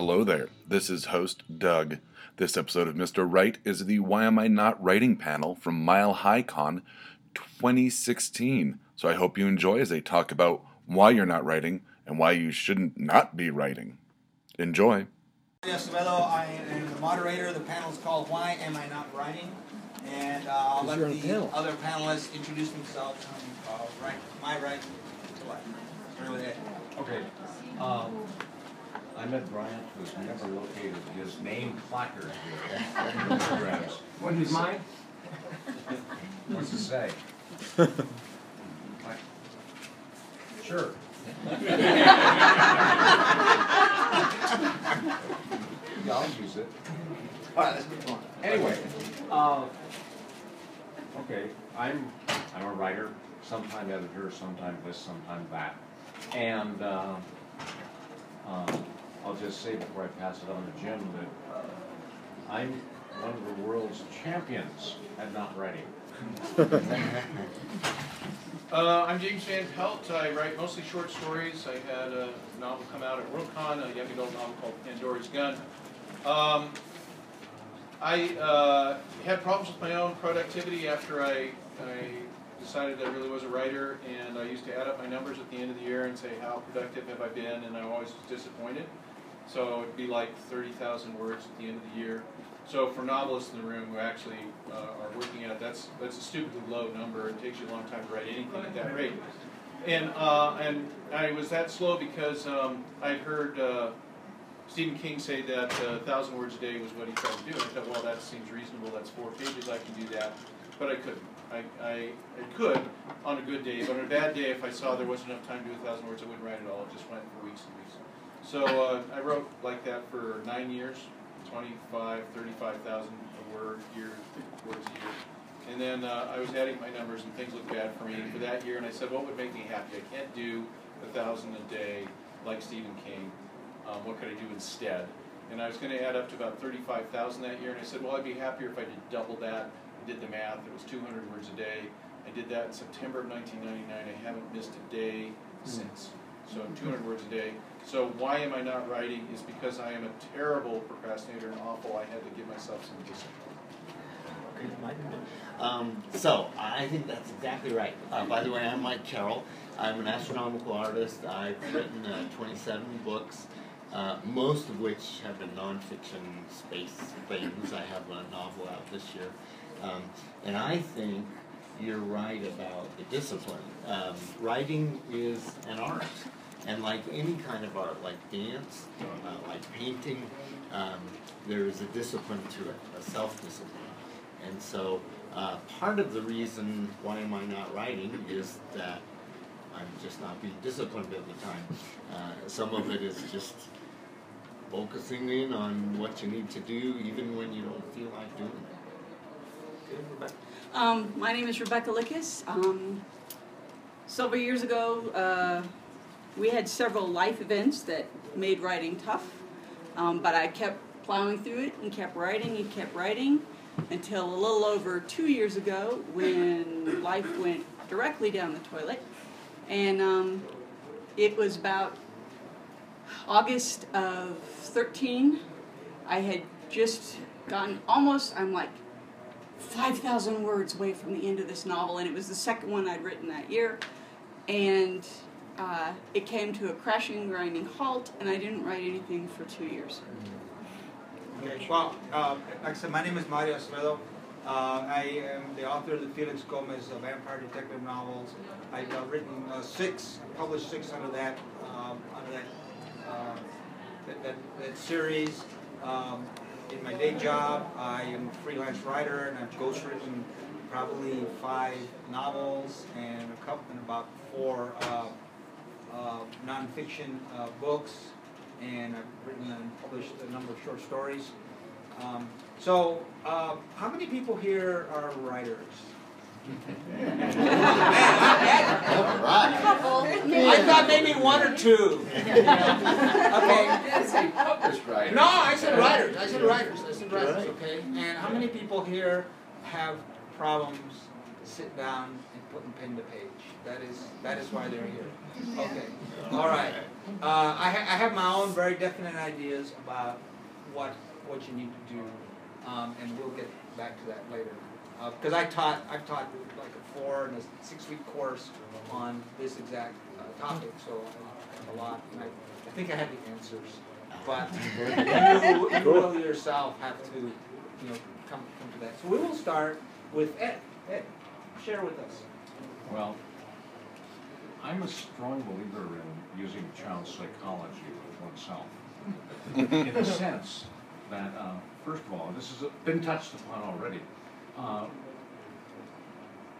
Hello there. This is host Doug. This episode of Mr. Write is the Why Am I Not Writing panel from MileHiCon 2016. So I hope you enjoy as they talk about why you're not writing and why you shouldn't not be writing. Enjoy. Acevedo, I am the moderator. The panel is called Why Am I Not Writing? And uh, I'll let the panel. other panelists introduce themselves. Um, uh, right, my right to left. Start. Okay, um, I'm Ed Bryant, who's never located his name placard here. What is mine? What's it say? Sure. Yeah, I'll use it. All right, let's move on. Anyway, uh, okay, I'm, I'm a writer, sometime editor, sometime this, sometime that. And, uh, uh, I'll just say before I pass it on to Jim that I'm one of the world's champions at not writing. Uh, I'm James Van Pelt. I write mostly short stories. I had a novel come out at Worldcon, a young adult novel called Pandora's Gun. Um, I uh, had problems with my own productivity after I, I decided I really was a writer, and I used to add up my numbers at the end of the year and say, how productive have I been? And I always was disappointed. So it'd be like 30,000 words at the end of the year. So for novelists in the room who actually uh, are working at it, that's that's a stupidly low number. It takes you a long time to write anything at that rate. And uh, and I was that slow because um, I'd heard uh, Stephen King say that uh, a thousand words a day was what he tried to do. And I thought, well, that seems reasonable. That's four pages. I can do that. But I couldn't. I, I, I could on a good day, but on a bad day, if I saw there wasn't enough time to do a thousand words, I wouldn't write at all. It just went for weeks and weeks. So uh, I wrote like that for nine years, 25, 35,000 a word year, words a year. And then uh, I was adding my numbers and things looked bad for me for that year. And I said, what would make me happy? I can't do a thousand a day like Stephen King. Um, what could I do instead? And I was going to add up to about 35,000 that year. And I said, well, I'd be happier if I did double that. I did the math. It was 200 words a day. I did that in September of 1999. I haven't missed a day since. So 200 words a day. So why am I not writing is because I am a terrible procrastinator and awful. I had to give myself some discipline. Um, so I think that's exactly right. Uh, by the way, I'm Mike Carroll. I'm an astronomical artist. I've written uh, 27 books, uh, most of which have been nonfiction space things. I have a novel out this year, um, and I think you're right about the discipline. Um, writing is an art, and like any kind of art, like dance, uh, like painting, um, there is a discipline to it, a self-discipline. And so, uh, part of the reason why am I not writing is that I'm just not being disciplined at the time. Uh, some of it is just focusing in on what you need to do, even when you don't feel like doing it. Um, my name is Rebecca Lickus. Um, several years ago, uh, we had several life events that made writing tough, um, but I kept plowing through it and kept writing and kept writing until a little over two years ago when life went directly down the toilet. And um, it was about August of 13. I had just gotten almost, I'm like 5,000 words away from the end of this novel, and it was the second one I'd written that year. And uh, it came to a crashing, grinding halt, and I didn't write anything for two years. Okay, well, uh, like I said, my name is Mario Acevedo. Uh, I am the author of the Felix Gomez Vampire Detective novels. I've uh, written uh, six, published six under that, um, under that, uh, that, that, that series. Um, in my day job, I am a freelance writer and I've ghostwritten probably five novels and a couple and about four uh, nonfiction uh, books, and I've written and published a number of short stories. Um, so, uh, how many people here are writers? I thought maybe one or two. okay. didn't say. No, I said writers. I said writers. I said writers. Okay. And how many people here have problems sit down and put pen the page. That is that is why they're here. Okay. All right. Uh, I, ha- I have my own very definite ideas about what what you need to do, um, and we'll get back to that later. Because I taught I've taught like a four and a six week course on this exact uh, topic, so I a lot. And I, I think I have the answers, but you, you will yourself have to you know come come to that. So we will start with Ed. Ed, share with us. Well, I'm a strong believer in using child psychology with oneself. in the sense that, uh, first of all, this has been touched upon already. Uh,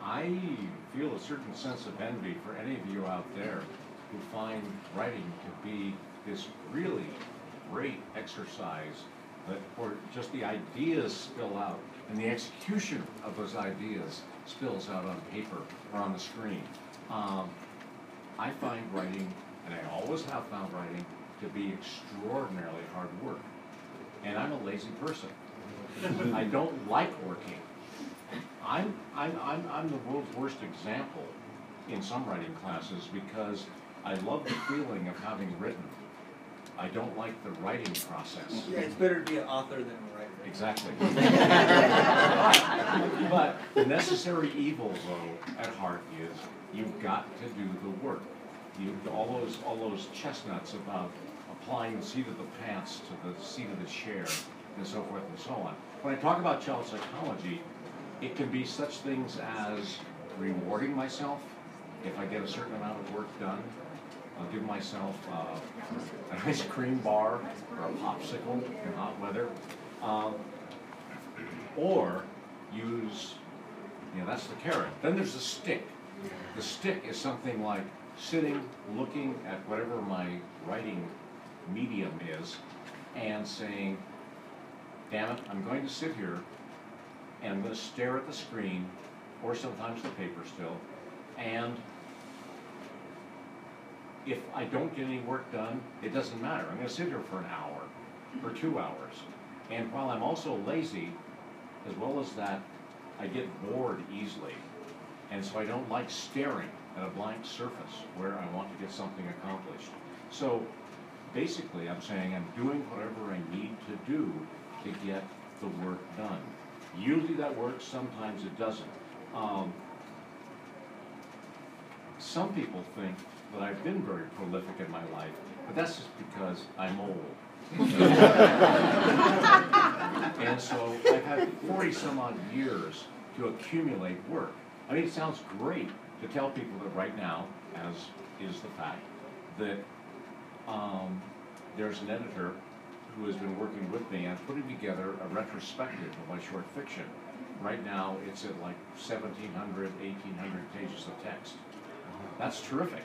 I feel a certain sense of envy for any of you out there who find writing to be this really great exercise that where just the ideas spill out and the execution of those ideas spills out on paper or on the screen. Um, I find writing, and I always have found writing, to be extraordinarily hard work. And I'm a lazy person. I don't like working. I'm, I'm, I'm, I'm the world's worst example in some writing classes because I love the feeling of having written. I don't like the writing process. Yeah, it's better to be an author than a writer. Exactly. But the necessary evil, though, at heart is you've got to do the work. You, all those, all those chestnuts about applying the seat of the pants to the seat of the chair and so forth and so on. When I talk about child psychology, it can be such things as rewarding myself if I get a certain amount of work done. I'll give myself uh, an ice cream bar or a popsicle in hot weather. Um, or use, you know, that's the carrot. Then there's the stick. The stick is something like sitting, looking at whatever my writing medium is, and saying, damn it, I'm going to sit here and I'm going to stare at the screen, or sometimes the paper still, and if I don't get any work done, it doesn't matter. I'm going to sit here for an hour for two hours. And while I'm also lazy, as well as that, I get bored easily. And so I don't like staring at a blank surface where I want to get something accomplished. So basically, I'm saying I'm doing whatever I need to do to get the work done. Usually that works, sometimes it doesn't. Um, some people think that I've been very prolific in my life, but that's just because I'm old. and so I've had 40 some odd years to accumulate work. I mean, it sounds great to tell people that right now, as is the fact, that um, there's an editor who has been working with me on putting together a retrospective of my short fiction. Right now, it's at like 1,700, 1,800 pages of text. That's terrific.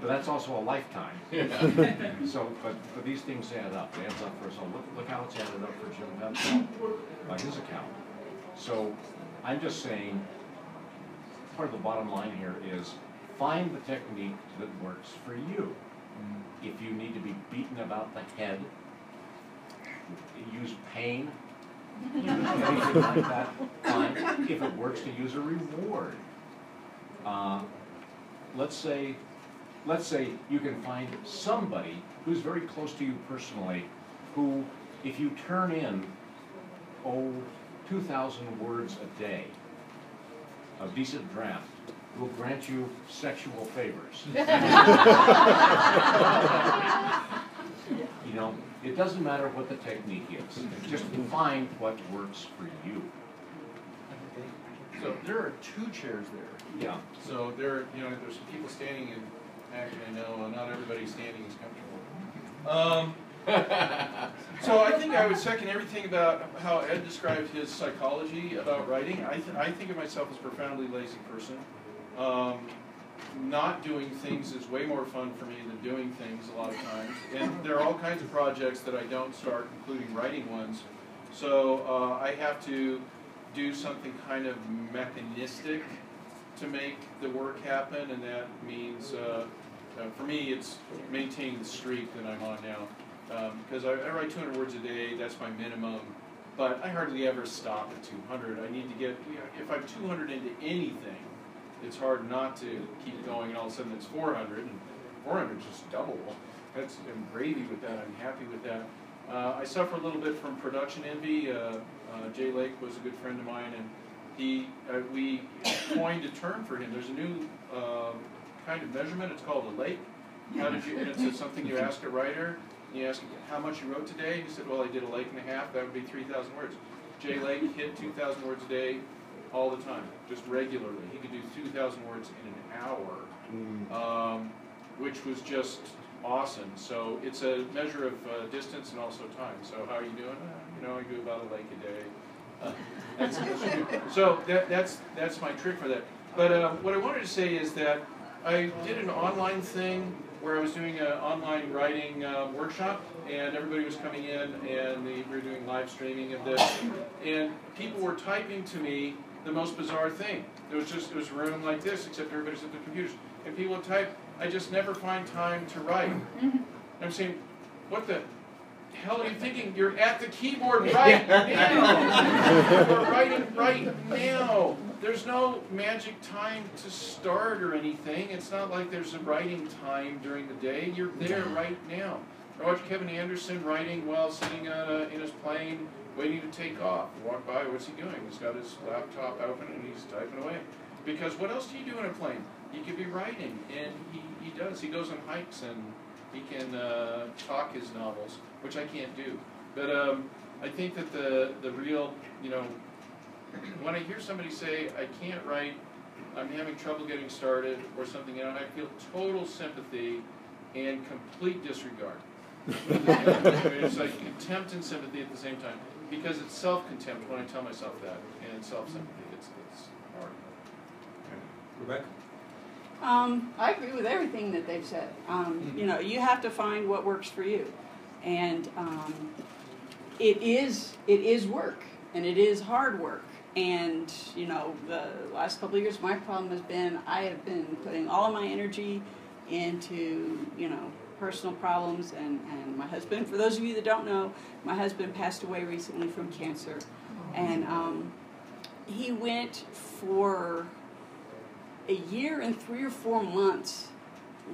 But that's also a lifetime. So, but, but these things add up, it adds up for us all. Look, look how it's added up for Jim Van Pelt by his account. So, I'm just saying, part of the bottom line here is find the technique that works for you. If you need to be beaten about the head, use pain, use anything like that, fine. If it works to use a reward. Uh, let's say, let's say you can find somebody who's very close to you personally, who, if you turn in, oh, two thousand words a day, a decent draft, will grant you sexual favors. You know, it doesn't matter what the technique is, just find what works for you. So there are two chairs there. Yeah. So there, you know, there's some people standing and actually, I know not everybody standing is comfortable. Um, so I think I would second everything about how Ed described his psychology about writing. I, th- I think of myself as a profoundly lazy person. Um, not doing things is way more fun for me than doing things a lot of times. And there are all kinds of projects that I don't start, including writing ones. So uh, I have to do something kind of mechanistic to make the work happen, and that means, uh, uh, for me, it's maintaining the streak that I'm on now. Because I, I write 200 words a day, that's my minimum but I hardly ever stop at 200. I need to get, you know, if I'm 200 into anything, it's hard not to keep going, and all of a sudden it's 400, and 400 is just double. That's I'm gravy with that. I'm happy with that. Uh, I suffer a little bit from production envy. Uh, uh, Jay Lake was a good friend of mine, and he uh, we coined a term for him. There's a new uh, kind of measurement. It's called a lake. How did you? And it's something you ask a writer. You ask him how much you wrote today. He said, "Well, I did a lake and a half. That would be 3,000 words." Jay Lake hit 2,000 words a day all the time, just regularly. He could do 2,000 words in an hour, um, which was just awesome. So it's a measure of uh, distance and also time. So how are you doing? Uh, you know, I do about a lake a day. So that, that's that's my trick for that. But uh, what I wanted to say is that I did an online thing where I was doing an online writing uh, workshop, and everybody was coming in, and they, we were doing live streaming of this, and people were typing to me the most bizarre thing. It was just it was a room like this, except everybody's at their computers, and people would type, "I just never find time to write." And I'm saying, "What the?" Hell are you thinking? You're at the keyboard right now. You're writing right now. There's no magic time to start or anything. It's not like there's a writing time during the day. You're there right now. I watched Kevin Anderson writing while sitting on a, in his plane, waiting to take off. Walk by, what's he doing? He's got his laptop open and he's typing away. Because what else do you do in a plane? He could be writing, and he, he does. He goes on hikes and he can uh, talk his novels, which I can't do. But um, I think that the the real, you know, when I hear somebody say I can't write, I'm having trouble getting started, or something, know, I feel total sympathy and complete disregard. it's like contempt and sympathy at the same time because it's self-contempt when I tell myself that, and self-sympathy. It's it's hard. Rebecca? Um, I agree with everything that they've said. Um, you know, you have to find what works for you, and um, it is it is work, and it is hard work. And you know, the last couple of years, my problem has been I have been putting all of my energy into you know personal problems. And, and my husband for those of you that don't know my husband passed away recently from cancer. And um, he went for a year and three or four months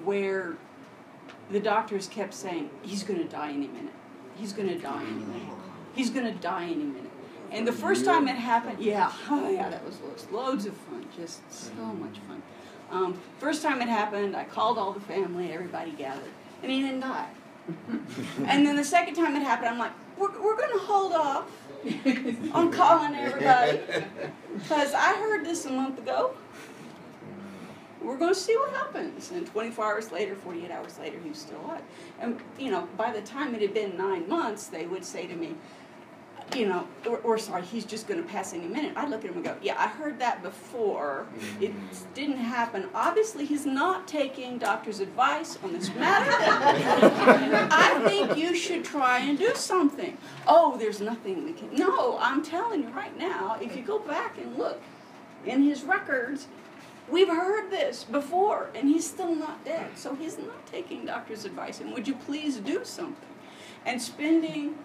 where the doctors kept saying he's going to die any minute. He's going to die any minute. He's going to die any minute. And the first time it happened yeah oh yeah that was loads, loads of fun just so much fun. Um, first time it happened i called all the family everybody gathered and he didn't die. And then the second time it happened i'm like we're, we're going to hold off on calling everybody. Because i heard this a month ago we're going to see what happens. And 24 hours later, 48 hours later, he was still alive. And, you know, by the time it had been nine months, they would say to me, you know, or, or sorry, he's just going to pass any minute. I'd look at him and go, yeah, I heard that before. It mm-hmm. didn't happen. Obviously, he's not taking doctor's advice on this matter. I think you should try and do something. Oh, there's nothing we can. No, I'm telling you right now, if you go back and look in his records, We've heard this before, and he's still not dead. So he's not taking doctor's advice. And would you please do something? And spending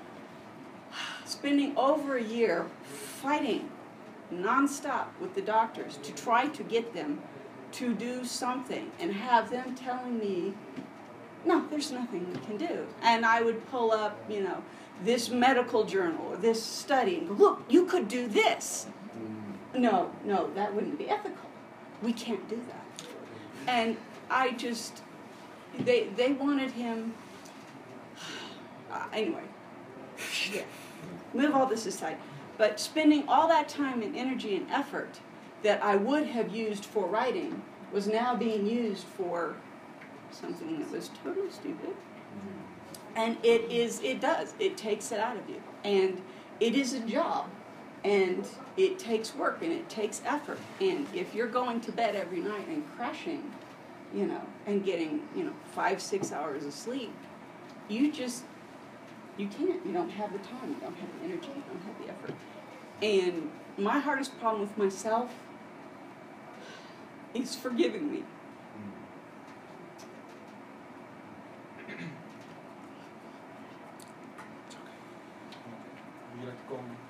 spending over a year fighting nonstop with the doctors to try to get them to do something and have them telling me, no, there's nothing we can do. And I would pull up, you know, this medical journal or this study and go, look, you could do this. Mm. No, no, that wouldn't be ethical we can't do that. And I just, they, they wanted him, uh, anyway, yeah, move all this aside. But spending all that time and energy and effort that I would have used for writing was now being used for something that was totally stupid. And it is, it does, it takes it out of you. And it is a job and it takes work and it takes effort. And if you're going to bed every night and crashing you know and getting you know five six hours of sleep you just you can't. You don't have the time. You don't have the energy. You don't have the effort. And my hardest problem with myself is forgiving me. Mm. Would you like to?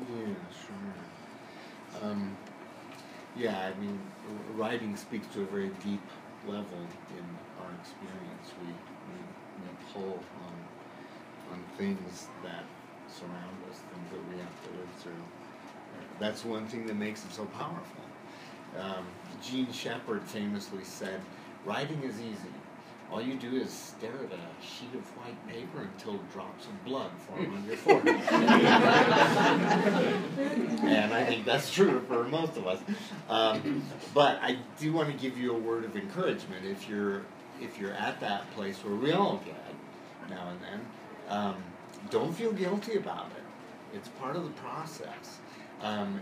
Yeah, sure. Um, yeah, I mean, writing speaks to a very deep level in our experience. We, we, we pull on, on things that surround us, things that we have to live through. That's one thing that makes it so powerful. Um, Gene Shepard famously said, writing is easy. All you do is stare at a sheet of white paper until drops of blood form on your forehead. and I think that's true for most of us. Um, but I do want to give you a word of encouragement if you're if you're at that place where we all get now and then. Um, don't feel guilty about it. It's part of the process. Um,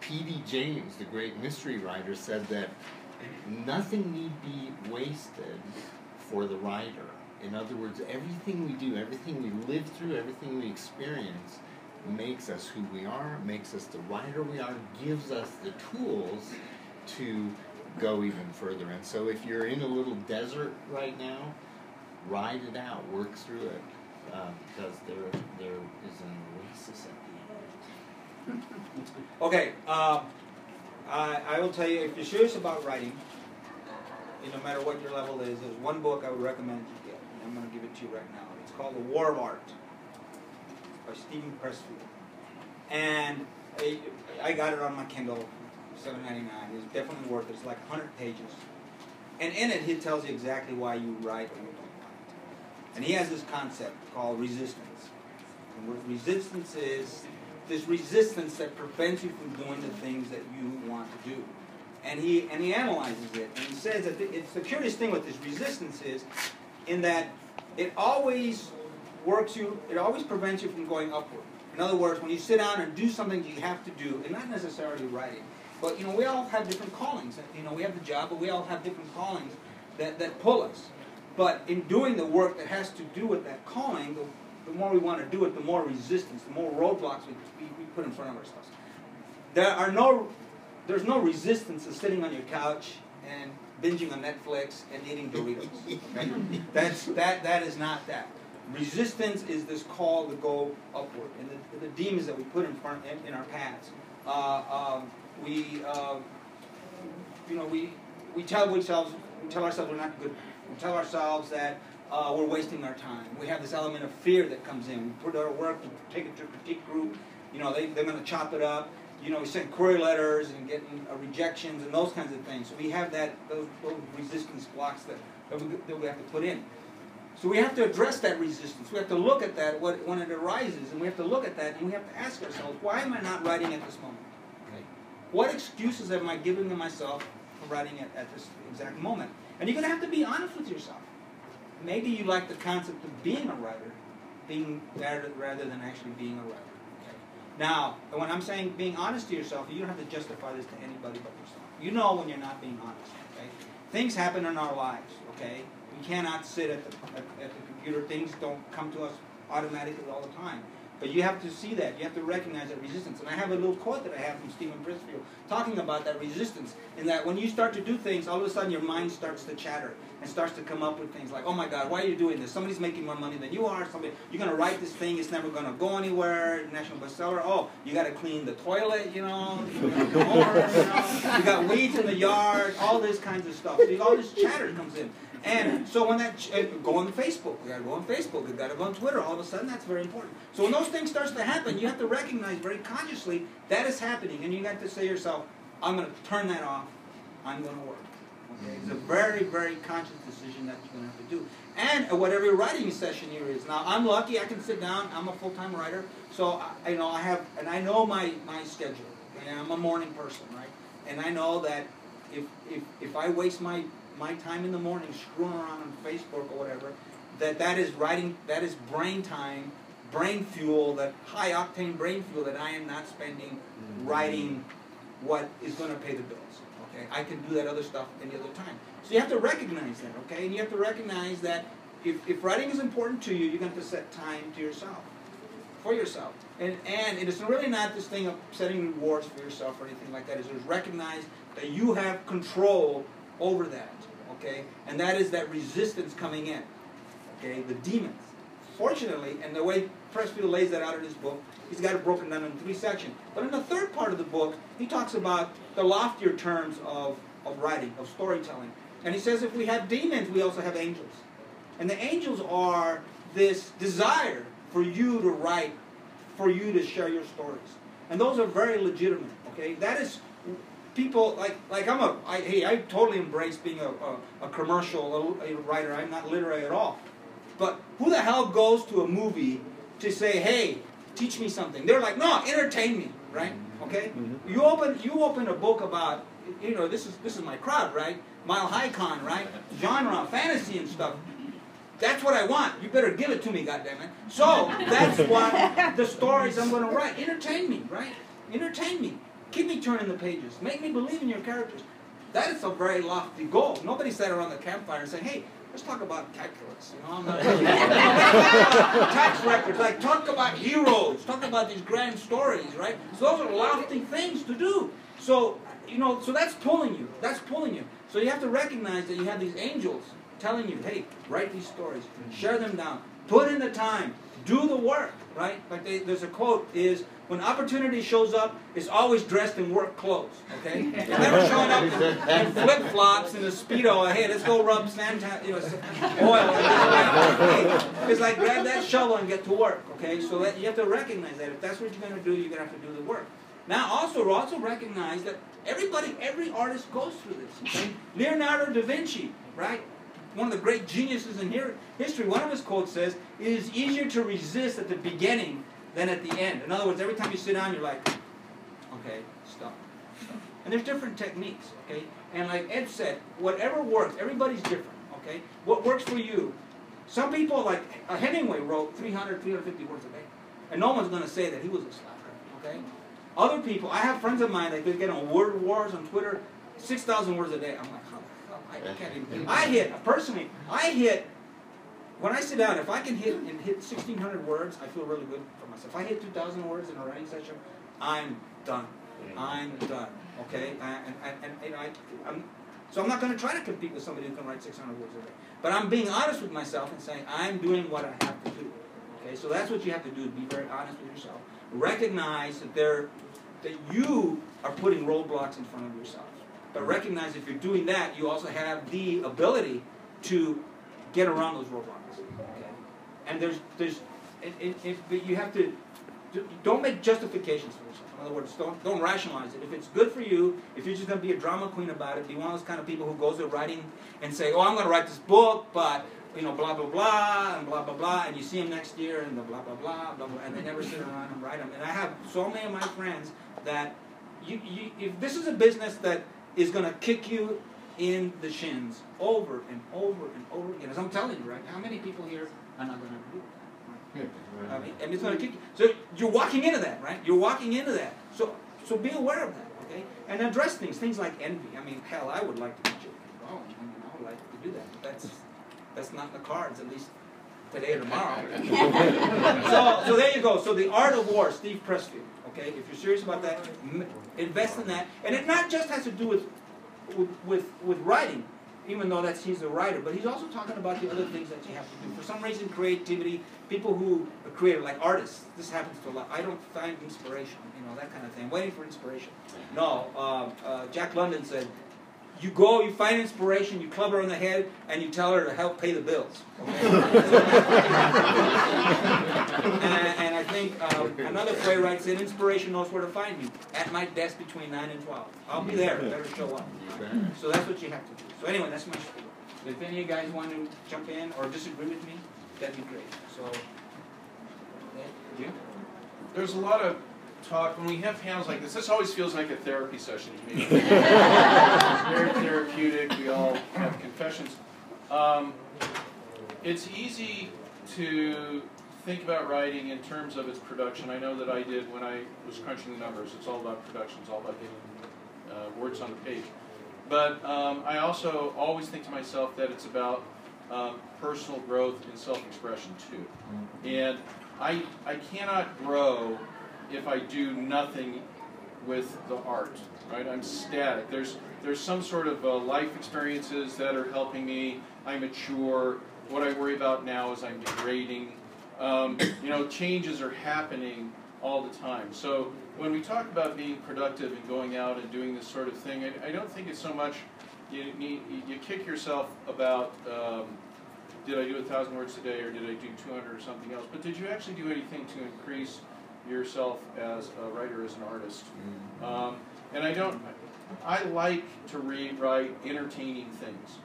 P.D. James, the great mystery writer, said that nothing need be wasted for the writer. In other words, everything we do, everything we live through, everything we experience makes us who we are, makes us the writer we are, gives us the tools to go even further. And so if you're in a little desert right now, ride it out, work through it, uh, because there there is an oasis at the end. Okay, um, I, I will tell you, if you're serious about writing, no matter what your level is, there's one book I would recommend you get. and I'm going to give it to you right now. It's called The War of Art by Steven Pressfield. And I, I got it on my Kindle, seven ninety nine. It's definitely worth it. It's like 100 pages. And in it, he tells you exactly why you write or you don't write. And he has this concept called resistance. And what resistance is, this resistance that prevents you from doing the things that you want to do. And he and he analyzes it and he says that the, it's the curious thing with this resistance is, in that it always works you, it always prevents you from going upward. In other words, when you sit down and do something you have to do, and not necessarily writing, but you know we all have different callings. You know we have the job, but we all have different callings that, that pull us. But in doing the work that has to do with that calling, the, the more we want to do it, the more resistance, the more roadblocks we, we, we put in front of ourselves. There are no, there's no resistance to sitting on your couch and binging on Netflix and eating Doritos. Okay? That's that that is not that. Resistance is this call to go upward, and the, the demons that we put in front in, in our paths. Uh, um, we, uh, you know, we we tell ourselves we tell ourselves we're not good. We tell ourselves that uh, we're wasting our time. We have this element of fear that comes in. We put our work, we take it to a critique group. You know, they, they're going to chop it up. You know, we send query letters and getting uh, rejections and those kinds of things. So we have that those, those resistance blocks that, that, we, that we have to put in. So we have to address that resistance. We have to look at that what, when it arises, and we have to look at that, and we have to ask ourselves, why am I not writing at this moment? Okay. What excuses am I giving to myself for writing at, at this exact moment? And you're going to have to be honest with yourself. Maybe you like the concept of being a writer, being rather than actually being a writer. Now, when I'm saying being honest to yourself, you don't have to justify this to anybody but yourself. You know when you're not being honest. Okay. Things happen in our lives. Okay. We cannot sit at the, at, at the computer. Things don't come to us automatically all the time. But you have to see that. You have to recognize that resistance. And I have a little quote that I have from Steven Pressfield talking about that resistance. In that when you start to do things, all of a sudden your mind starts to chatter and starts to come up with things like, oh my God, why are you doing this? Somebody's making more money than you are. Somebody, you're going to write this thing. It's never going to go anywhere. National bestseller. Oh, you got to clean the toilet, you know. You, over, you, know? you got weeds in the yard. All this kinds of stuff. See, all this chatter comes in. And so when that, uh, go on Facebook, we gotta go on Facebook, we gotta go on Twitter, all of a sudden that's very important. So when those things starts to happen, you have to recognize very consciously that is happening, and you got to say to yourself, I'm gonna turn that off, I'm gonna work. Okay? It's a very, very conscious decision that you're gonna have to do. And at whatever writing session here is. Now I'm lucky, I can sit down, I'm a full-time writer, so I, you know, I have, and I know my, my schedule, and I'm a morning person, right? And I know that if, if, if I waste my my time in the morning screwing around on Facebook or whatever, that that is writing, that is brain time, brain fuel, that high octane brain fuel that I am not spending mm-hmm. writing what is going to pay the bills. Okay, I can do that other stuff any other time. So you have to recognize that. Okay, and you have to recognize that if, if writing is important to you, you're going to have to set time to yourself, for yourself. And and it is really not this thing of setting rewards for yourself or anything like that. It's just recognize that you have control over that, okay? And that is that resistance coming in, okay? The demons. fortunately, and the way Pressfield lays that out in his book, he's got it broken down in three sections. But in the third part of the book, he talks about the loftier terms of, of writing, of storytelling. And he says if we have demons, we also have angels. And the angels are this desire for you to write, for you to share your stories. And those are very legitimate, okay? That is people like like I'm a I, hey I totally embrace being a, a, a commercial a, a writer. I'm not literary at all. But who the hell goes to a movie to say, hey, teach me something? They're like, no, entertain me, right? Mm-hmm. Okay. Mm-hmm. You open you open a book about you know this is this is my crowd, right? MileHiCon, right? Genre, fantasy and stuff. That's what I want. You better give it to me, goddammit. So that's what the stories I'm going to write. Entertain me, right? Entertain me. Keep me turning the pages. Make me believe in your characters. That is a very lofty goal. Nobody sat around the campfire and said, "Hey, let's talk about calculus." You know, I'm not tax records. Like talk about heroes. Talk about these grand stories, right? So those are lofty things to do. So you know, so that's pulling you. That's pulling you. So you have to recognize that you have these angels telling you, hey, write these stories, mm-hmm. share them down, put in the time, do the work, right? Like they, there's a quote is when opportunity shows up, it's always dressed in work clothes. Okay, it's never showing up in, in flip flops and a speedo. Hey, let's go rub sand, you know, oil. It's like grab that shovel and get to work. Okay, so that you have to recognize that if that's what you're going to do, you're going to have to do the work. Now, also, also recognize that everybody, every artist goes through this. Okay? Leonardo da Vinci, right? one of the great geniuses in history, one of his quotes says, It is easier to resist at the beginning than at the end. In other words, every time you sit down, you're like, okay, stop. stop. And there's different techniques, okay? And like Ed said, whatever works, everybody's different, okay? What works for you? Some people, like uh, Hemingway, wrote 300, 350 words a day. And no one's going to say that he was a slacker, okay? Other people, I have friends of mine that get on word wars on Twitter, 6,000 words a day. I'm like, I can't even. I hit personally. I hit when I sit down. If I can hit and hit 1,600 words, I feel really good for myself. If I hit 2,000 words in a writing session, I'm done. Mm. I'm done. Okay, and and, and, and I, I'm. So I'm not going to try to compete with somebody who can write 600 words a day. But I'm being honest with myself and saying I'm doing what I have to do. Okay, so that's what you have to do: be very honest with yourself. Recognize that there, that you are putting roadblocks in front of yourself. But recognize if you're doing that, you also have the ability to get around those roadblocks. And there's there's it, it, it, but you have to don't make justifications for yourself. In other words, don't don't rationalize it. If it's good for you, if you're just going to be a drama queen about it, be one of those kind of people who goes to writing and say, "Oh, I'm going to write this book," but you know, blah blah blah and blah blah blah, and you see them next year and the blah blah blah blah blah, and they never sit around and write them. And I have so many of my friends that you, you if this is a business that is going to kick you in the shins over and over and over again. As I'm telling you, right? How many people here are not going to do it? I mean, and it's going to kick you. So you're walking into that, right? You're walking into that. So so be aware of that, okay? And address things, things like envy. I mean, hell, I would like to be Jake Oh, I mean, I would like to do that. But that's that's not in the cards, at least today or tomorrow. so so there you go. So the art of war, Steve Pressfield. Okay, if you're serious about that, invest in that. And it not just has to do with, with, with, with writing, even though that's he's a writer, but he's also talking about the other things that you have to do. For some reason, creativity, people who are creative, like artists, this happens to a lot. I don't find inspiration, you know, that kind of thing. Waiting for inspiration. No, uh, uh, Jack London said, you go, you find inspiration, you club her on the head, and you tell her to help pay the bills. Okay? and, and, think uh, another playwright said, inspiration knows where to find me. At my desk between 9 and 12. I'll be there. Better show up. So that's what you have to do. So anyway, that's my spiel. If any of you guys want to jump in or disagree with me, that'd be great. So, yeah, There's a lot of talk, when we have panels like this, this always feels like a therapy session to me. very therapeutic, we all have confessions. Um, it's easy to think about writing in terms of its production. I know that I did when I was crunching the numbers. It's all about production, it's all about getting uh, words on the page. But um, I also always think to myself that it's about um, personal growth and self-expression too. And I, I cannot grow if I do nothing with the art, right? I'm static. There's there's some sort of uh, life experiences that are helping me. I mature. What I worry about now is I'm degrading. Um, you know, changes are happening all the time. So when we talk about being productive and going out and doing this sort of thing, I, I don't think it's so much you need you kick yourself about um, did I do a thousand words today or did I do 200 or something else, but did you actually do anything to increase yourself as a writer, as an artist? Um, and I don't. I like to read, write entertaining things,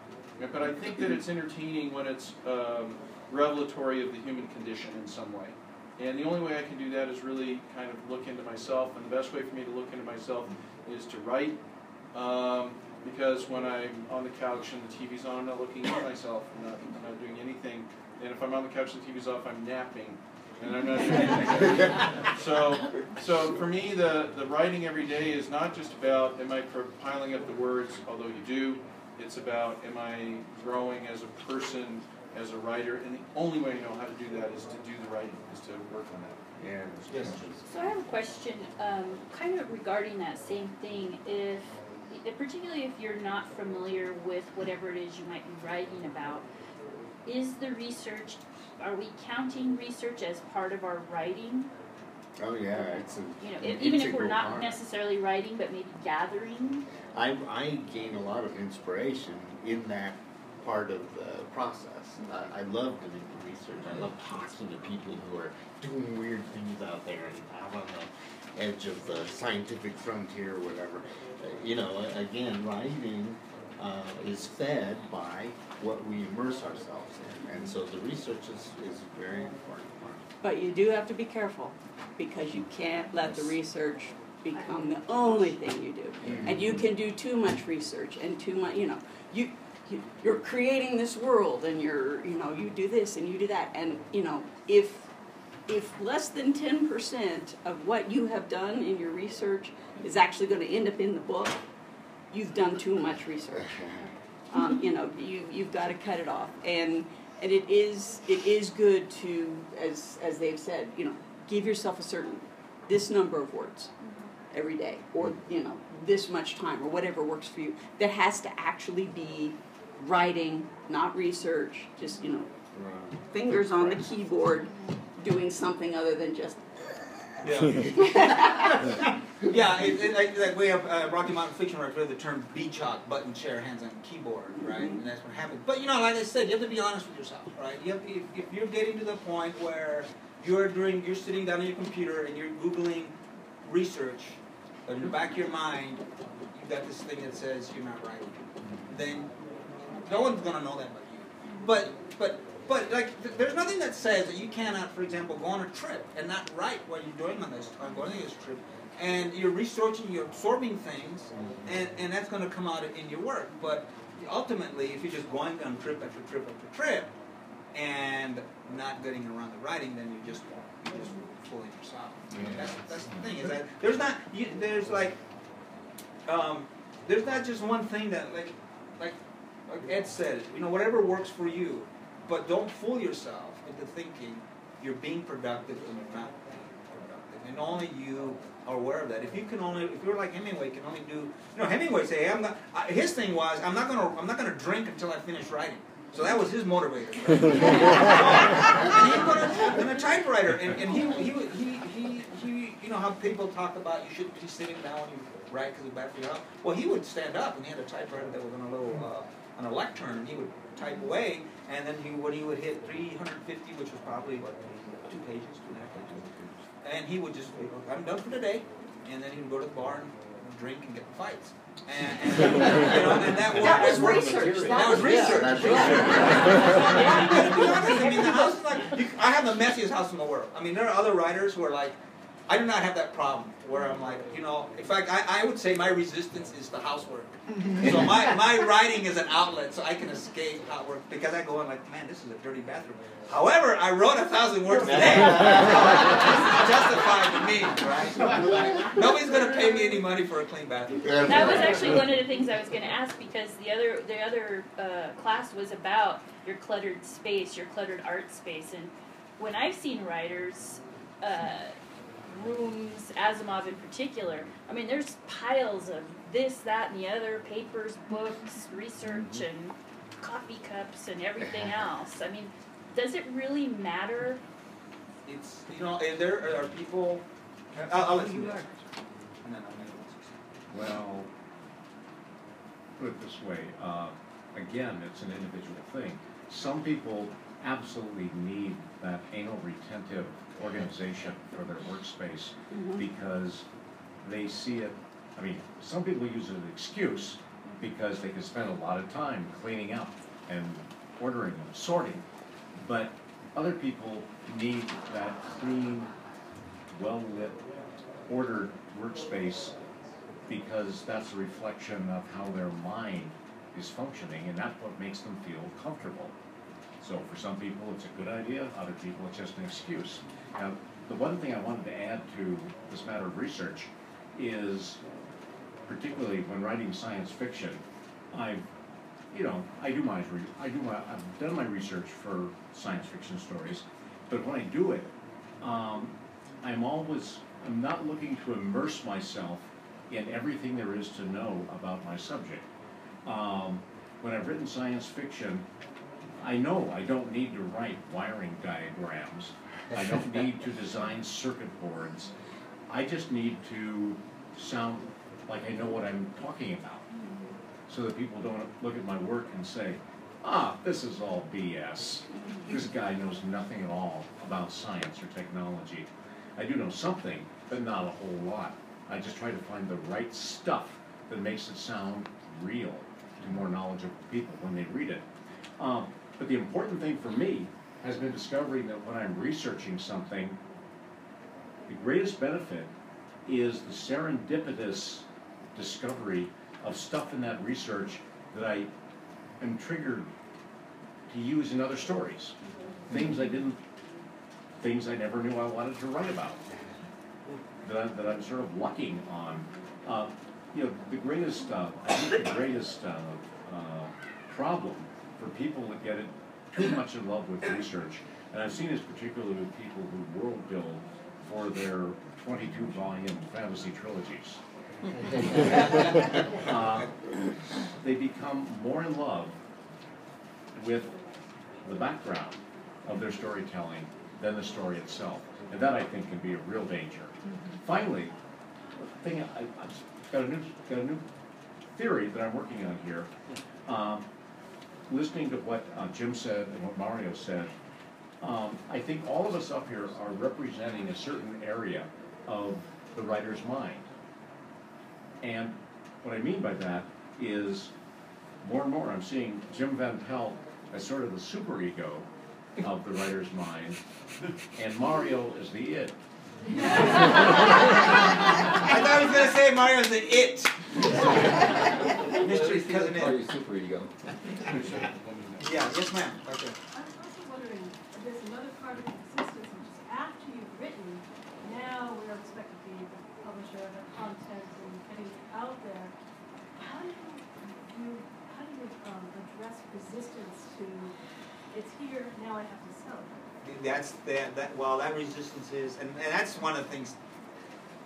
but I think that it's entertaining when it's um, revelatory of the human condition in some way. And the only way I can do that is really kind of look into myself, and the best way for me to look into myself is to write. Um, because when I'm on the couch and the TV's on, I'm not looking at myself. I'm not, I'm not doing anything. And if I'm on the couch and the TV's off, I'm napping, and I'm not doing anything. so, so for me, the the writing every day is not just about am I piling up the words, although you do. It's about am I growing as a person, as a writer, and the only way I know how to do that is to do the writing, is to work on that. Yeah. Yes. So I have a question, um, kind of regarding that same thing. If, particularly if you're not familiar with whatever it is you might be writing about, is the research, are we counting research as part of our writing? Oh yeah, it's a. You know, an even if we're not part. necessarily writing, but maybe gathering? I I gain a lot of inspiration in that part of the process. I, I love doing the research. I love talking to people who are doing weird things out there and out on the edge of the scientific frontier or whatever. Uh, you know, again, writing uh, is fed by what we immerse ourselves in, and so the research is, is very important part. But you do have to be careful because you can't let the research become the only thing you do. And you can do too much research and too much, you know, you, you you're creating this world and you're, you know, you do this and you do that and, you know, if if less than 10% of what you have done in your research is actually going to end up in the book, you've done too much research. Um, you know, you you've got to cut it off, and and it is it is good to, as as they've said, you know, give yourself a certain this number of words every day, or you know, this much time, or whatever works for you. That has to actually be writing, not research. Just you know, fingers on the keyboard, doing something other than just. Yeah. yeah, it, it, like, like we have uh, Rocky Mountain Fiction Writer the term beach hog, button chair, hands on keyboard, right? And that's what happens. But you know, like I said, you have to be honest with yourself, right? You have, if, if you're getting to the point where you're doing, you're sitting down on your computer and you're googling research, but in the back of your mind, you've got this thing that says you're not writing. Then no one's gonna know that but you. But but but like, th- there's nothing that says that you cannot, for example, go on a trip and not write what you're doing on this on going on this trip, and you're researching, you're absorbing things, and and that's going to come out in your work. But ultimately, if you're just going on trip after trip after trip, and not getting around the writing, then you just you just fooling yourself. That's, that's the thing is that there's not you, there's like um, there's not just one thing that like like like Ed said, you know, whatever works for you. But don't fool yourself into thinking you're being productive when you're not productive. And only you are aware of that. If you can only, if you're like Hemingway, can only do, you know, Hemingway say, hey, I'm not. Uh, his thing was, I'm not gonna, I'm not gonna drink until I finish writing. So that was his motivator. and he put it in a typewriter, and, and he, he, he, he, he, you know how people talk about you shouldn't be sitting down when you write because it's bad for your health. Well, he would stand up, and he had a typewriter that was on a little, uh, on a lectern, and he would type away, and then he, when he would hit 350, which was probably what two pages, two and a half pages, and he would just, I'm done for today, and then he would go to the bar and drink and get in fights. And, and, you know, and that, That was research. That was research. that's Yeah, to be I mean, the house is like, you, I have the messiest house in the world. I mean, there are other writers who are like, I do not have that problem where I'm like, you know, in fact, I, I would say my resistance is the housework. so my, my writing is an outlet so I can escape outwork because I go in like, man, this is a dirty bathroom. However, I wrote a thousand words today. justified to me, right? Nobody's gonna pay me any money for a clean bathroom. That was actually one of the things I was going to ask because the other the other uh, class was about your cluttered space, your cluttered art space, and when I've seen writers, uh, rooms, Asimov in particular, I mean, there's piles of this, that, and the other, papers, books, research, and coffee cups, and everything else. I mean, does it really matter it's you know, and there are people. I'll, I'll let you. go. And then I'll make it. Well, put it this way, uh, again, it's an individual thing. Some people absolutely need that anal retentive organization for their workspace mm-hmm. because they see it, I mean, some people use it as an excuse because they can spend a lot of time cleaning up and ordering and sorting. But other people need that clean, well-lit, ordered workspace because that's a reflection of how their mind is functioning and that's what makes them feel comfortable. So for some people, it's a good idea, other people, it's just an excuse. Now, the one thing I wanted to add to this matter of research is particularly when writing science fiction, I've, you know, I do my, I do my, I've done my research for science fiction stories, but when I do it, um, I'm always, I'm not looking to immerse myself in everything there is to know about my subject. Um, when I've written science fiction, I know I don't need to write wiring diagrams. I don't need to design circuit boards. I just need to sound like I know what I'm talking about. So that people don't look at my work and say, ah, this is all BS. This guy knows nothing at all about science or technology. I do know something, but not a whole lot. I just try to find the right stuff that makes it sound real to more knowledgeable people when they read it. Um, but the important thing for me has been discovering that when I'm researching something, the greatest benefit is the serendipitous discovery of stuff in that research that I am triggered to use in other stories. Things I didn't, things I never knew I wanted to write about. That I'm, that I'm sort of lucking on. Uh, you know, the greatest, uh, I think the greatest uh, uh, problem for people that get it too much in love with research, and I've seen this particularly with people who world build for their 22 volume fantasy trilogies. uh, they become more in love with the background of their storytelling than the story itself. And that I think can be a real danger. Finally, thing I, I've got a new got a new theory that I'm working on here. Um, listening to what uh, Jim said and what Mario said, um, I think all of us up here are representing a certain area of the writer's mind. And what I mean by that is more and more I'm seeing Jim Van Pelt as sort of the superego of the writer's mind, and Mario is the id. I thought he was gonna say Mario's the it. Mystery cousin Call it. you super ego. Yeah, yes ma'am. Okay. I'm also wondering, if there's another part of the existence, which is after you've written, now we're expected to be the publisher of the content and getting it out there. How do you, how do you, um, address resistance to, it's here, now I have to sell it? That's that that well that resistance is and, and that's one of the things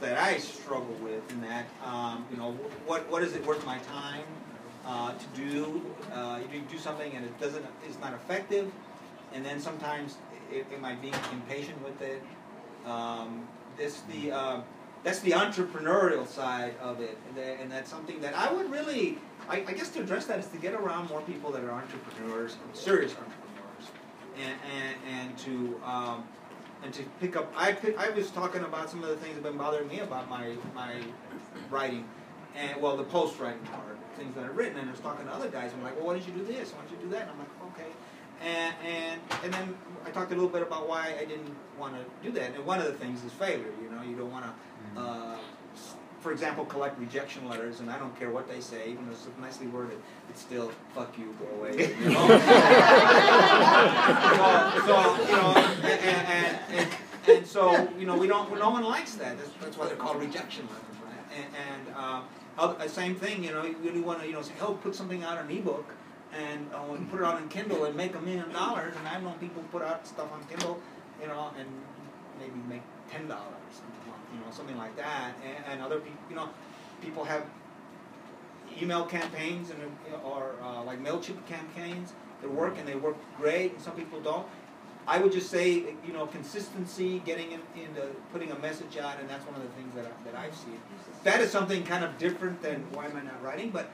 that I struggle with in that um, you know what what is it worth my time uh, to do uh, you do something and it doesn't is not effective and then sometimes it, am I being impatient with it. Um, this the uh, that's the entrepreneurial side of it and, that, and that's something that I would really I, I guess to address that is to get around more people that are entrepreneurs serious entrepreneurs and and, and to um, and to pick up. I pick, I was talking about some of the things that have been bothering me about my my writing, and well, the post writing part, things that I've written, and I was talking to other guys. And I'm like, well, why did you do this? Why did you do that? And I'm like, okay. And, and and then I talked a little bit about why I didn't want to do that. And one of the things is failure. You know, you don't want to, uh, for example, collect rejection letters, and I don't care what they say, even though it's nicely worded, it's still "fuck you, go away." You know? so, so you know, and, and, and, and so you know, we don't. No one likes that. That's, that's why they're called rejection letters, right? And, and uh, same thing. You know, you really want to, you know, say, "Oh, put something out on ebook." And uh, put it out on Kindle and make a million dollars. And I've known people put out stuff on Kindle, you know, and maybe make ten dollars, you know, something like that. And, and other people, you know, people have email campaigns and or uh, like Mailchimp campaigns They work and they work great, and some people don't. I would just say, you know, consistency, getting in, into putting a message out, and that's one of the things that, I, that I've seen. That is something kind of different than why am I not writing, but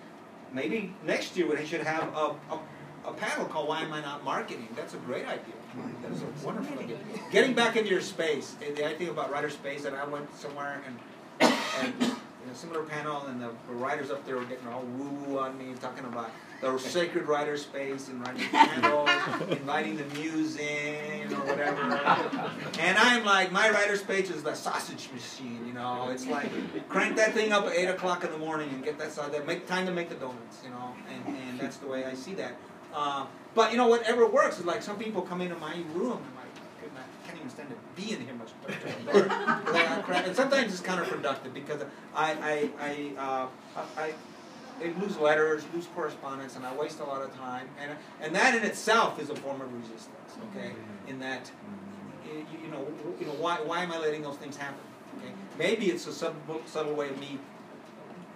maybe next year we should have a, a, a panel called Why Am I Not Marketing? That's a great idea. That's a wonderful idea. Getting back into your space, eh, the idea about writer space, and I went somewhere and, and in a similar panel, and the, writers up there were getting all woo woo on me, talking about the sacred writer space and writing panels, inviting the muse in or whatever. And I'm like, my writer space is the sausage machine, you know. It's like crank that thing up at eight o'clock in the morning and get that side there. make time to make the donuts, you know. And and that's the way I see that. Uh, but you know, whatever works is like some people come into my room and like, I can't even stand to be in here much. better." and sometimes it's counterproductive because I I I uh, I. I lose letters, lose correspondence, and I waste a lot of time. And and that in itself is a form of resistance. Okay, in that you, you know you know why why am I letting those things happen? Okay, maybe it's a subtle, subtle way of me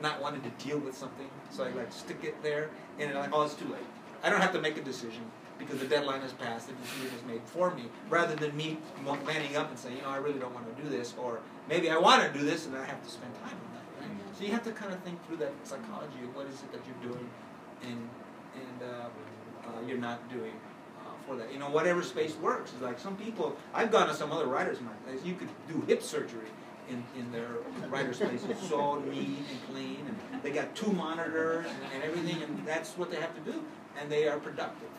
not wanting to deal with something, so I like stick it there, and like oh it's too late. I don't have to make a decision because the deadline has passed, the decision is made for me, rather than me manning up and saying, you know, I really don't want to do this, or maybe I want to do this and I have to spend time on that. Right? So you have to kind of think through that psychology of what is it that you're doing, and and uh, uh, you're not doing uh, for that. You know, whatever space works. It's like some people. I've gone to some other writers' markets. You could do hip surgery in, in their writer space. It's so neat and clean, and they got two monitors and, and everything, and that's what they have to do, and they are productive.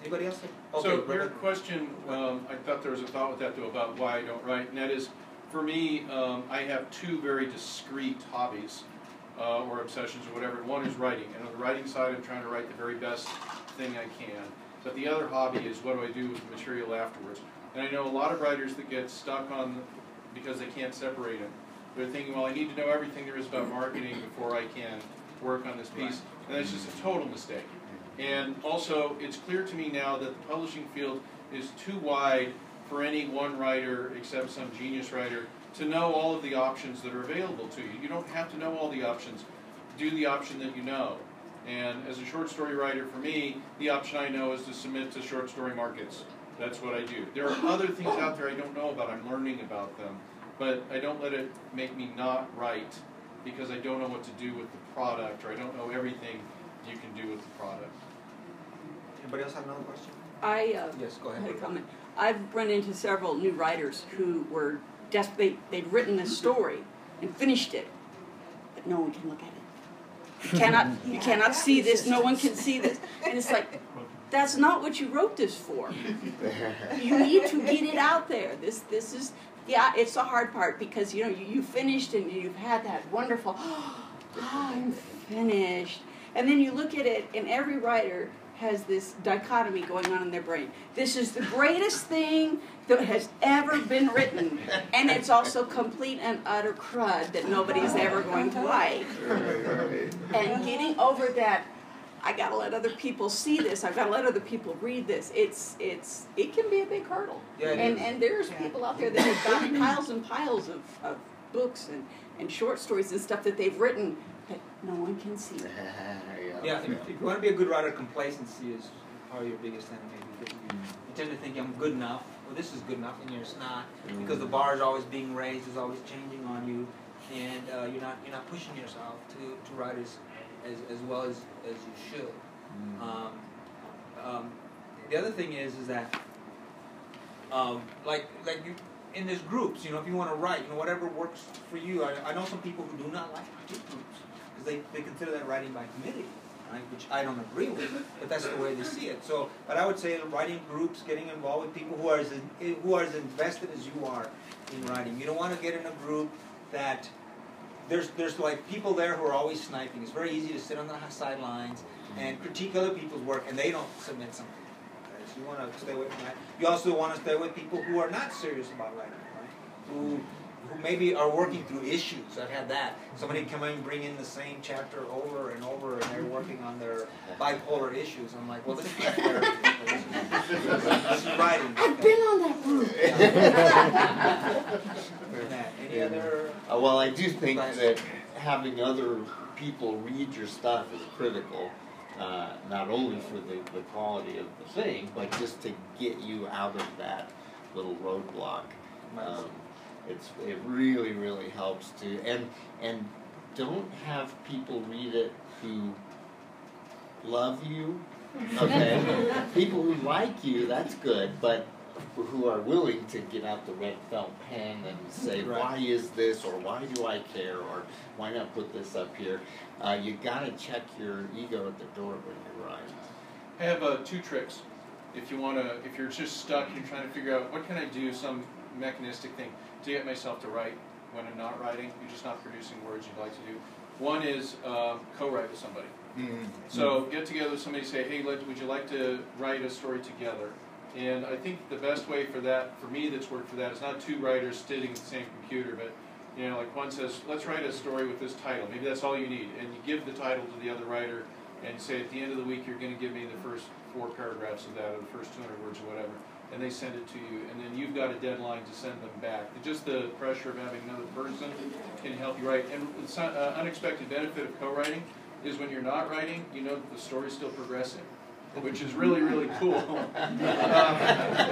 Anybody else? Okay, So your question, um, I thought there was a thought with that though about why I don't write, and that is, for me, um, I have two very discrete hobbies, uh, or obsessions or whatever. One is writing, and on the writing side, I'm trying to write the very best thing I can. But the other hobby is what do I do with the material afterwards? And I know a lot of writers that get stuck on, because they can't separate it. They're thinking, well, I need to know everything there is about marketing before I can work on this piece. And that's just a total mistake. And also, it's clear to me now that the publishing field is too wide for any one writer, except some genius writer, to know all of the options that are available to you. You don't have to know all the options. Do the option that you know. And as a short story writer, for me, the option I know is to submit to short story markets. That's what I do. There are other things out there I don't know about. I'm learning about them. But I don't let it make me not write because I don't know what to do with the product or I don't know everything you can do with the product. Anybody else have another question? I uh, Yes, go I had a ahead. comment. I've run into several new writers who were desperate. They, they'd written a story and finished it, but no one can look at it. You cannot, you cannot see this. No one can see this, and it's like, that's not what you wrote this for. You need to get it out there. This, this is, yeah, it's the hard part because you know you, you finished and you've had that wonderful, oh, I'm finished, and then you look at it, and every writer has this dichotomy going on in their brain. This is the greatest thing that has ever been written, and it's also complete and utter crud that nobody's ever going to like. And getting over that, I gotta let other people see this. I've gotta let other people read this. It's it's it can be a big hurdle. Yeah, and is. and there's people out there that have got piles and piles of, of books and, and short stories and stuff that they've written that no one can see. Yeah, if, if you want to be a good writer, complacency is probably your biggest enemy because you, you tend to think I'm good enough. Well, this is good enough, and you're just not because the bar is always being raised, is always changing on you, and uh, you're not you're not pushing yourself to, to write as, as as well as, as you should. Um, um, the other thing is is that um, like like you in these groups, you know, if you want to write, you know, whatever works for you. I, I know some people who do not like group groups because they, they consider that writing by committee, right? Which I don't agree with, but that's the way they see it. So, but I would say writing groups, getting involved with people who are as in, who are as invested as you are in writing. You don't want to get in a group that there's there's like people there who are always sniping. It's very easy to sit on the sidelines and mm-hmm. critique other people's work, and they don't submit something. Okay, So you want to stay away from that. You also want to stay with people who are not serious about writing, right? Who who maybe are working through issues. I've had that. Somebody come in and bring in the same chapter over and over, and they're working on their bipolar issues. I'm like, well, this is not therapy. This is, this is writing. I've been on that route. That. Any other? Uh, well, I do think that having other people read your stuff is critical. Uh, not only for the, the quality of the thing, but just to get you out of that little roadblock. Um, it's it really really helps to and and don't have people read it who love you. Okay, people who like you that's good, but who are willing to get out the red felt pen and say Right. why is this or why do I care or why not put this up here. Uh, you gotta check your ego at the door when you write. I have uh, two tricks. If you wanna, if you're just stuck, you're trying to figure out what can I do, some mechanistic thing to get myself to write when I'm not writing. You're just not producing words you'd like to do. One is um, co-write with somebody. So get together with somebody, say, hey, would you like to write a story together? And I think the best way for that, for me, that's worked for that, is not two writers sitting at the same computer, but you know, like one says, let's write a story with this title. Maybe that's all you need, and you give the title to the other writer, and say at the end of the week you're going to give me the first four paragraphs of that, or the first 200 words, or whatever, and they send it to you, and then you've got a deadline to send them back. Just the pressure of having another person can help you write. And the uh, unexpected benefit of co-writing is when you're not writing, you know that the story's still progressing, which is really, really cool. Um,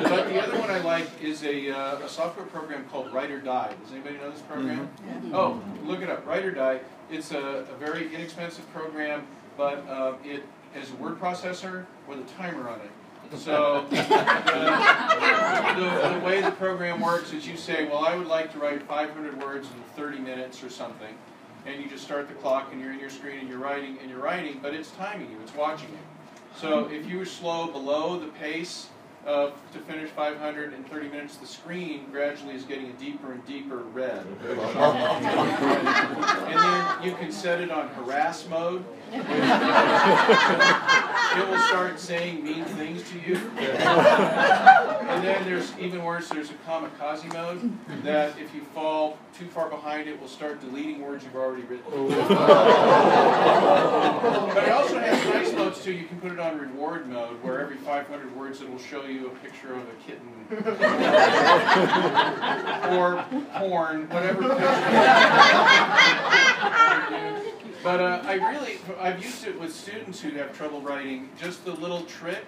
but the other one I like is a, uh, a software program called Write or Die. Does anybody know this program? Oh, look it up, Write or Die. It's a, a very inexpensive program, but uh, it has a word processor with a timer on it. So the, the, the way the program works is you say, well, I would like to write 500 words in 30 minutes or something, and you just start the clock and you're in your screen and you're writing and you're writing, but it's timing you, it's watching you. So if you were slow below the pace of to finish 500 in 30 minutes, the screen gradually is getting a deeper and deeper red. and then you can set it on harass mode. it will start saying mean things to you. and then there's even worse, there's a kamikaze mode that if you fall too far behind it will start deleting words you've already written. but it also has nice modes too. You can put it on reward mode where every 500 words it will show you a picture of a kitten or porn, whatever. But uh, I really, I've used it with students who have trouble writing. Just the little trick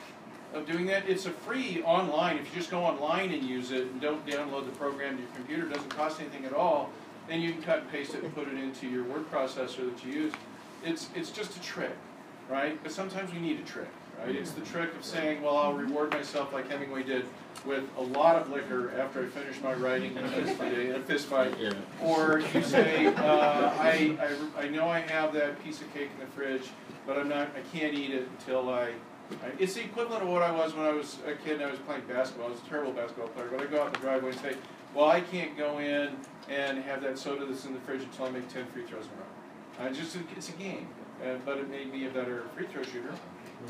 of doing that. It's a free online. If you just go online and use it and don't download the program to your computer, it doesn't cost anything at all. Then you can cut and paste it and put it into your word processor that you use. It's it's just a trick, right? But sometimes we need a trick, right? It's the trick of saying, well, I'll reward myself like Hemingway did with a lot of liquor after I finish my writing in a fist fight. In a fist fight. Yeah. Or you say, uh, I, I, I know I have that piece of cake in the fridge, but I'm not, I can't eat it until I, I, it's the equivalent of what I was when I was a kid and I was playing basketball. I was a terrible basketball player, but I go out in the driveway and say, well, I can't go in and have that soda that's in the fridge until I make 10 free throws in a row. I just, it's a game, uh, but it made me a better free throw shooter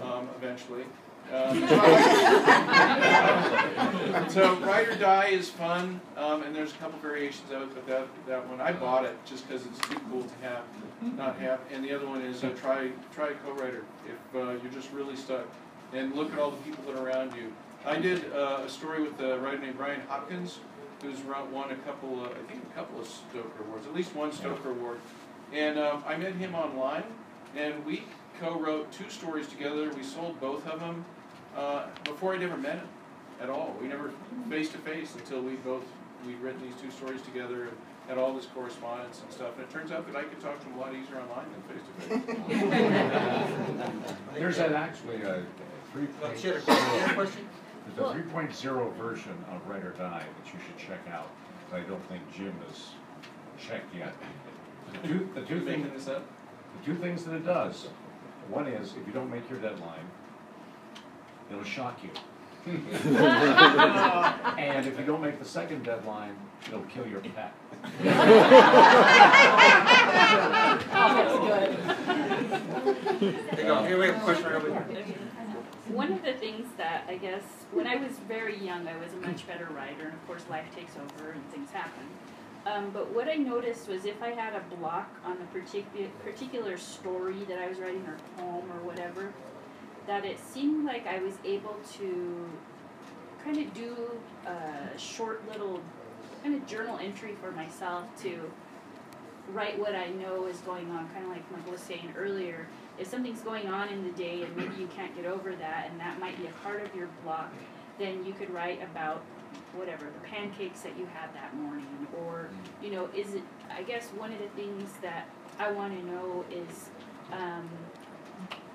um, eventually. Um, so Write or Die is fun, um, and there's a couple variations of it, but that that one I bought it just because it's too cool to have, not have. And the other one is uh, try try a co-writer if uh, you're just really stuck, and look at all the people that are around you. I did uh, a story with a writer named Brian Hopkins, who's won a couple, of, I think a couple of Stoker awards, at least one Stoker award. And um, I met him online, and we co-wrote two stories together. We sold both of them uh, before I'd ever met him at all. We never face to face until we both we'd written these two stories together and had all this correspondence and stuff. And it turns out that I could talk to him a lot easier online than face to face. There's an actually a three Uh, point, a question, she had a question? there's a three point zero version of Write or Die that you should check out. I don't think Jim has checked yet. The two, the two things, this up? the two things that it does, one is if you don't make your deadline, it'll shock you. And if you don't make the second deadline, it'll kill your pet. Here you go, here we have a question right over here. One of the things that I guess when I was very young, I was a much better writer, and of course, life takes over and things happen. Um, but what I noticed was if I had a block on a particular particular story that I was writing, or poem, or whatever, that it seemed like I was able to kind of do a short little kind of journal entry for myself to write what I know is going on, kind of like Mike was saying earlier. if something's going on in the day and maybe you can't get over that and that might be a part of your block, then you could write about whatever, the pancakes that you had that morning or, you know, is it I guess one of the things that I wanna know is um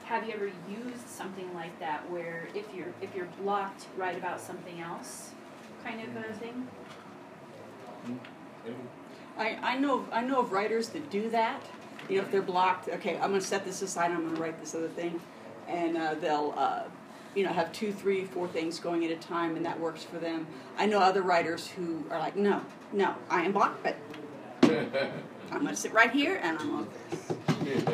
have you ever used something like that where if you're if you're blocked, write about something else kind of a thing? I, I know I know of writers that do that. You know, if they're blocked, okay, I'm going to set this aside. I'm going to write this other thing, and uh, they'll uh, you know have two, three, four things going at a time, and that works for them. I know other writers who are like, no, no, I am blocked, but I'm going to sit right here, and I'm on this.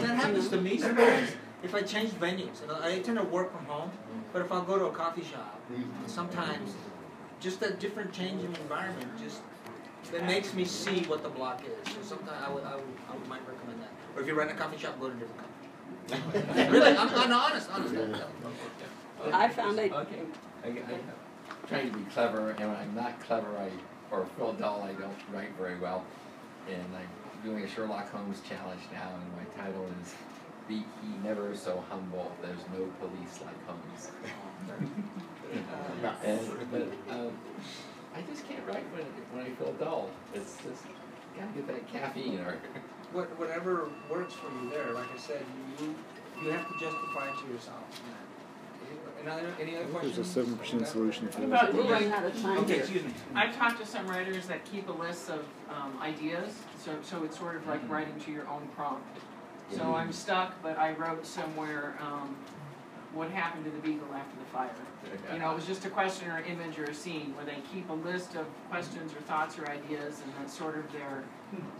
That happens to me sometimes, if I change venues, you know, I tend to work from home, but if I go to a coffee shop, sometimes just a different change in environment just that makes me see what the block is. So sometimes I would, I would, I would might recommend that. Or if you're running a coffee shop, go to a different coffee. Really, I'm, I'm honest, honest. I found it. Okay, I, I, I'm trying to be clever, and when I'm not clever, I, or feel dull, I don't write very well. And I'm doing a Sherlock Holmes challenge now, and my title is Be He Never So Humble, There's No Police Like Holmes. and, but, um, I just can't write when, when I feel dull. It's just, gotta get that caffeine or. What, whatever works for you there, like I said, you, you have to justify it to yourself. Any other, any other questions? There's a seven percent solution to We're that. running out of time Okay, excuse me. I've talked to some writers that keep a list of um, ideas, so so it's sort of like writing to your own prompt. So I'm stuck, but I wrote somewhere, um, what happened to the beagle after the fire? You know, it was just a question or image or a scene where they keep a list of questions or thoughts or ideas, and that's sort of their.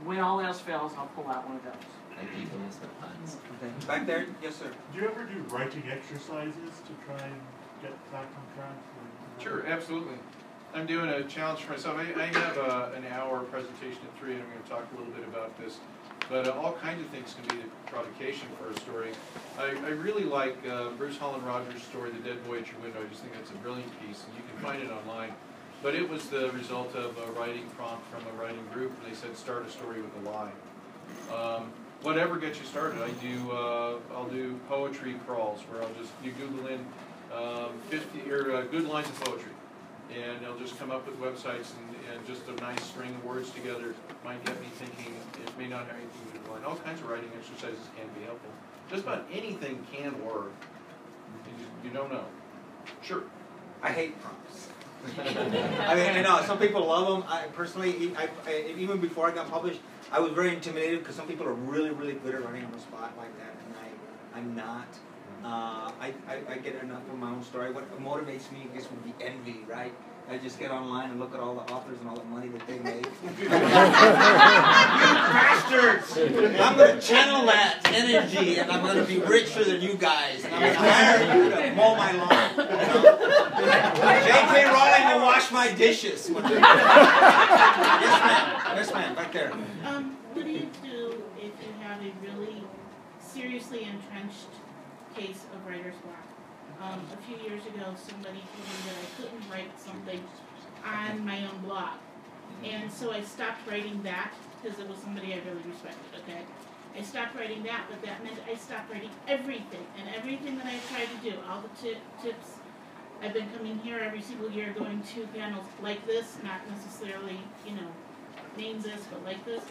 When all else fails, I'll pull out one of those. I keep a list of puns. Okay. Back there, yes, sir. Do you ever do writing exercises to try and get back on track? Sure, absolutely. I'm doing a challenge for myself. I, I have a, an hour presentation at three, and I'm going to talk a little bit about this. But uh, all kinds of things can be the provocation for a story. I, I really like uh, Bruce Holland Rogers' story, The Dead Boy at Your Window. I just think that's a brilliant piece, and you can find it online. But it was the result of a writing prompt from a writing group. and They said start a story with a lie. Um, whatever gets you started. I do. Uh, I'll do poetry crawls where I'll just you Google in um, 50 or uh, good lines of poetry, and they'll just come up with websites and, and just a nice string of words together might get me thinking. It may not have anything to do with. All kinds of writing exercises can be helpful. Just about anything can work. You, you don't know. Sure. I hate prompts. I mean, I know some people love them. I personally, I, I, even before I got published, I was very intimidated because some people are really, really good at running on the spot like that, and I, I'm not. Uh, I, I, I get enough from my own story. What motivates me, I guess, would be envy, right? I just get online and look at all the authors and all the money that they make. you bastards! I'm going to channel that energy, and I'm going to be richer than you guys, and I'm going to hire you to mow my lawn. You know? J.K. Rowling will wash my dishes. yes, ma'am. Yes, ma'am. Back there. Um, what do you do if you have a really seriously entrenched case of writer's block? Um, a few years ago, somebody told me that I couldn't write something on my own blog. And so I stopped writing that because it was somebody I really respected, okay? I stopped writing that, but that meant I stopped writing everything. And everything that I tried to do, all the tip, tips, I've been coming here every single year going to panels like this, not necessarily, you know, names this, but like this.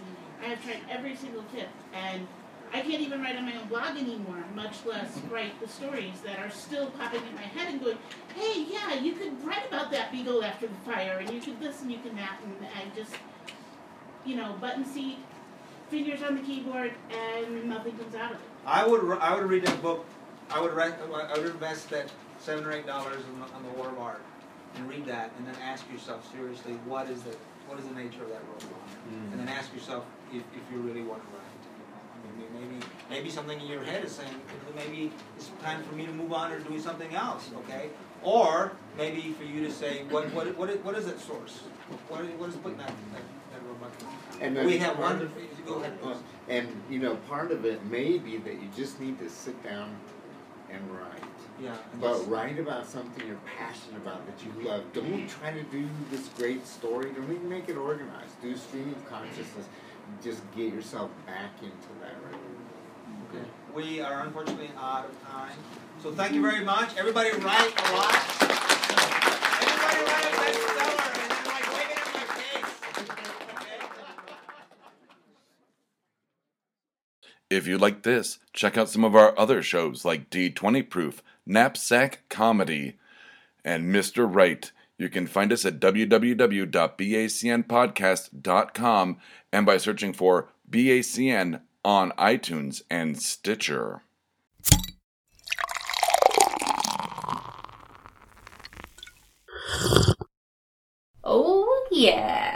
I have tried every single tip, and I can't even write on my own blog anymore, much less mm-hmm. write the stories that are still popping in my head and going, hey, yeah, you could write about that beagle after the fire, and you could this and you can that, and I just, you know, button seat, fingers on the keyboard, and nothing comes out of it. I would r- I would read that book. I would write, I would invest that seven or eight dollars on the, on the War of Art and read that, and then ask yourself seriously, what is the what is the nature of that roadblock, mm. and then ask yourself if, if you really want to write. You know, I mean, maybe maybe something in your head is saying maybe it's time for me to move on or doing something else. Okay, or maybe for you to say what what what is, what is that source? What what is putting that that, that roadblock? And we have one. of- Go ahead. Uh, please. And you know, part of it may be that you just need to sit down and write. Yeah. But write about something you're passionate about that you love. Don't try to do this great story. Don't even make it organized. Do stream of consciousness. Just get yourself back into that writing? Okay. We are unfortunately out of time. So thank you very much. Everybody write a lot. Everybody write a bestseller and then like wave it in my face. If you like this, check out some of our other shows like D20 Proof, Knapsack Comedy, and Mr. Right. You can find us at www.bacnpodcast.com and by searching for BACN on iTunes and Stitcher. Oh, yeah.